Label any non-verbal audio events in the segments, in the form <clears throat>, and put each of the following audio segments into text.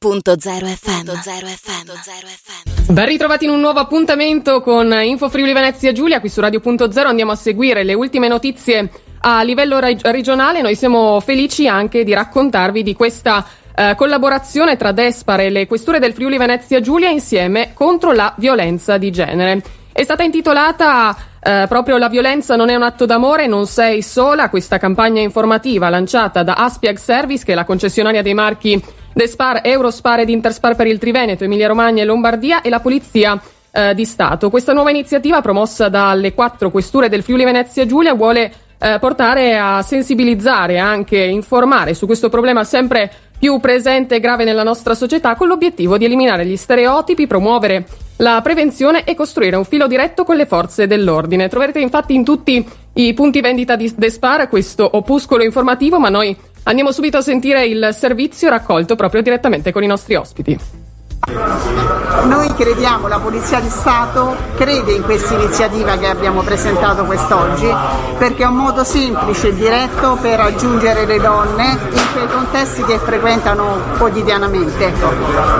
FM. Ben ritrovati in un nuovo appuntamento con Info Friuli Venezia Giulia, qui su Radio.0 andiamo a seguire le ultime notizie a livello regionale. Noi siamo felici anche di raccontarvi di questa eh, collaborazione tra Despar e le questure del Friuli Venezia Giulia insieme contro la violenza di genere. È stata intitolata eh, proprio La violenza non è un atto d'amore, non sei sola, questa campagna informativa lanciata da Aspiag Service, che è la concessionaria dei marchi Despar, Eurospar ed Interspar per il Triveneto, Emilia Romagna e Lombardia e la Polizia eh, di Stato. Questa nuova iniziativa, promossa dalle quattro questure del Friuli Venezia Giulia, vuole eh, portare a sensibilizzare e anche informare su questo problema sempre più presente e grave nella nostra società con l'obiettivo di eliminare gli stereotipi, promuovere la prevenzione e costruire un filo diretto con le forze dell'ordine. Troverete infatti in tutti i punti vendita di Despar questo opuscolo informativo, ma noi Andiamo subito a sentire il servizio raccolto proprio direttamente con i nostri ospiti. Noi crediamo, la Polizia di Stato crede in questa iniziativa che abbiamo presentato quest'oggi perché è un modo semplice e diretto per raggiungere le donne in quei contesti che frequentano quotidianamente.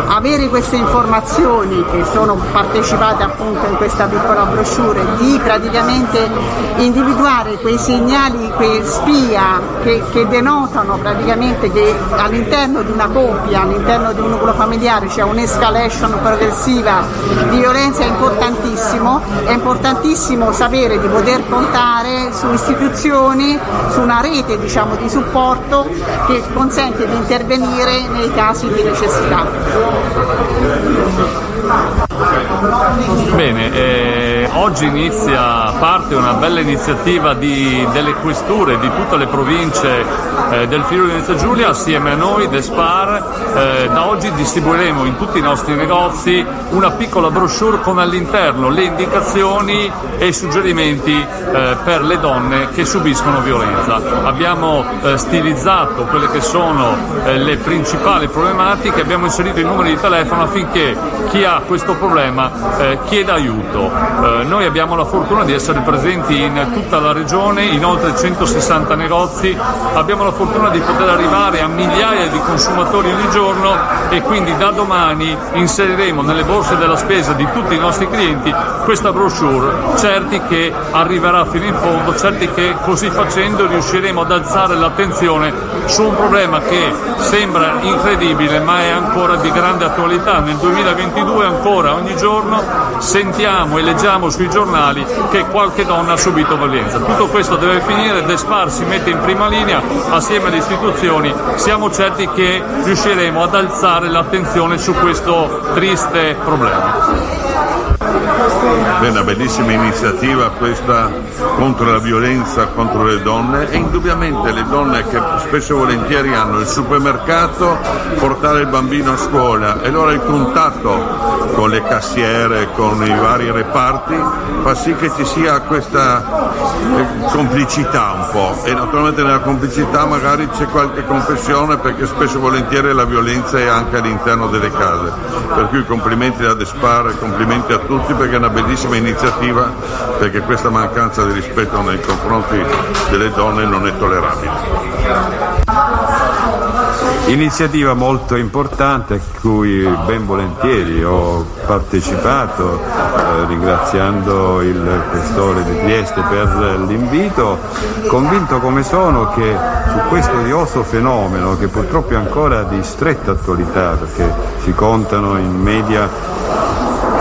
Avere queste informazioni che sono partecipate appunto in questa piccola brochure, di praticamente individuare quei segnali, quei spia che, che denotano praticamente che all'interno di una coppia, all'interno di un nucleo familiare c'è un un'escalation progressiva di violenza è importantissimo, è importantissimo sapere di poter contare su istituzioni, su una rete diciamo, di supporto che consente di intervenire nei casi di necessità. Bene, eh, oggi inizia, parte una bella iniziativa di, delle questure di tutte le province eh, del Friuli Venezia Giulia assieme a noi, Despar. Eh, da oggi distribuiremo in tutti i nostri negozi una piccola brochure con all'interno le indicazioni e i suggerimenti eh, per le donne che subiscono violenza. Abbiamo eh, stilizzato quelle che sono eh, le principali problematiche, abbiamo inserito i numeri di telefono affinché chi ha questo problema eh, chieda aiuto. Eh, noi abbiamo la fortuna di essere presenti in tutta la regione, in oltre 160 negozi, abbiamo la fortuna di poter arrivare a migliaia di consumatori ogni giorno e quindi da domani inseriremo nelle borse della spesa di tutti i nostri clienti questa brochure, certi che arriverà fino in fondo, certi che così facendo riusciremo ad alzare l'attenzione su un problema che sembra incredibile ma è ancora di grande attualità. Nel 2022 ancora ogni giorno sentiamo e leggiamo sui giornali che qualche donna ha subito violenza. Tutto questo deve finire, Despar si mette in prima linea assieme alle istituzioni, siamo certi che riusciremo ad alzare l'attenzione su questo triste problema. È una bellissima iniziativa questa contro la violenza contro le donne e indubbiamente le donne che spesso e volentieri hanno il supermercato, portare il bambino a scuola. E allora il contatto con le cassiere, con i vari reparti fa sì che ci sia questa eh, complicità un po' e naturalmente nella complicità magari c'è qualche confessione perché spesso e volentieri la violenza è anche all'interno delle case. Per cui complimenti da Despar, complimenti a tutti perché è una bellissima iniziativa perché questa mancanza di rispetto nei confronti delle donne non è tollerabile. Iniziativa molto importante a cui ben volentieri ho partecipato, eh, ringraziando il questore di Trieste per l'invito, convinto come sono che su questo odioso fenomeno, che purtroppo è ancora di stretta attualità, perché si contano in media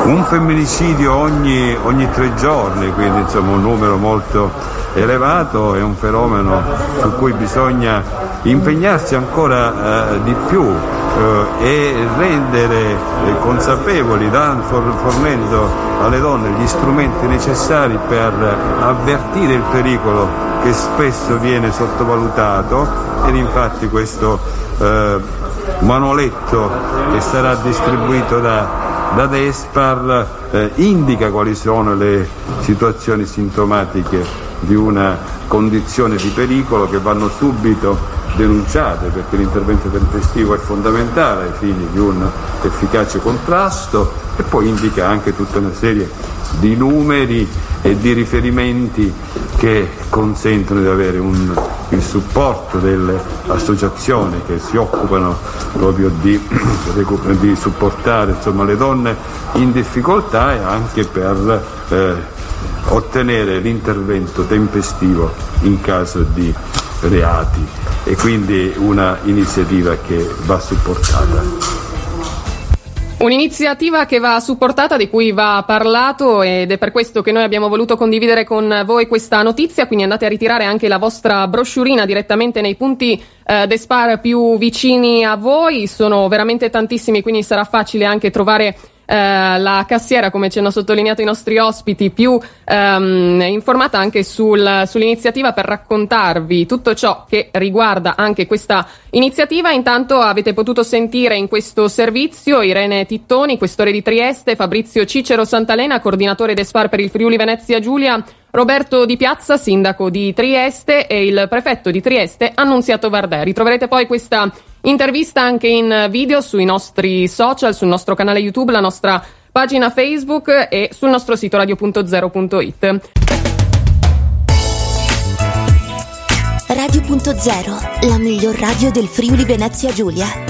un femminicidio ogni, ogni, tre giorni, quindi insomma un numero molto elevato, è un fenomeno su cui bisogna impegnarsi ancora eh, di più eh, e rendere eh, consapevoli, fornendo alle donne gli strumenti necessari per avvertire il pericolo che spesso viene sottovalutato ed infatti questo eh, manualetto che sarà distribuito da da Despar eh, indica quali sono le situazioni sintomatiche di una condizione di pericolo che vanno subito denunciate perché l'intervento tempestivo è fondamentale ai fini di un efficace contrasto e poi indica anche tutta una serie di numeri e di riferimenti che consentono di avere un, il supporto delle associazioni che si occupano proprio di, <clears throat> di supportare insomma, le donne in difficoltà e anche per eh, ottenere l'intervento tempestivo in caso di reati e quindi una iniziativa che va supportata. Un'iniziativa che va supportata, di cui va parlato ed è per questo che noi abbiamo voluto condividere con voi questa notizia, quindi andate a ritirare anche la vostra broschurina direttamente nei punti eh, Despar più vicini a voi, sono veramente tantissimi, quindi sarà facile anche trovare eh, la cassiera, come ci hanno sottolineato i nostri ospiti, più ehm, informata anche sul, sull'iniziativa per raccontarvi tutto ciò che riguarda anche questa iniziativa. Intanto avete potuto sentire in questo servizio Irene Tittoni, questore di Trieste, Fabrizio Cicero Santalena, coordinatore d'Espar per il Friuli Venezia Giulia, Roberto Di Piazza, sindaco di Trieste, e il prefetto di Trieste, Annunziato Vardè. Ritroverete poi questa Intervista anche in video sui nostri social, sul nostro canale YouTube, la nostra pagina Facebook e sul nostro sito radio.0.it. Radio.0, la miglior radio del Friuli Venezia Giulia.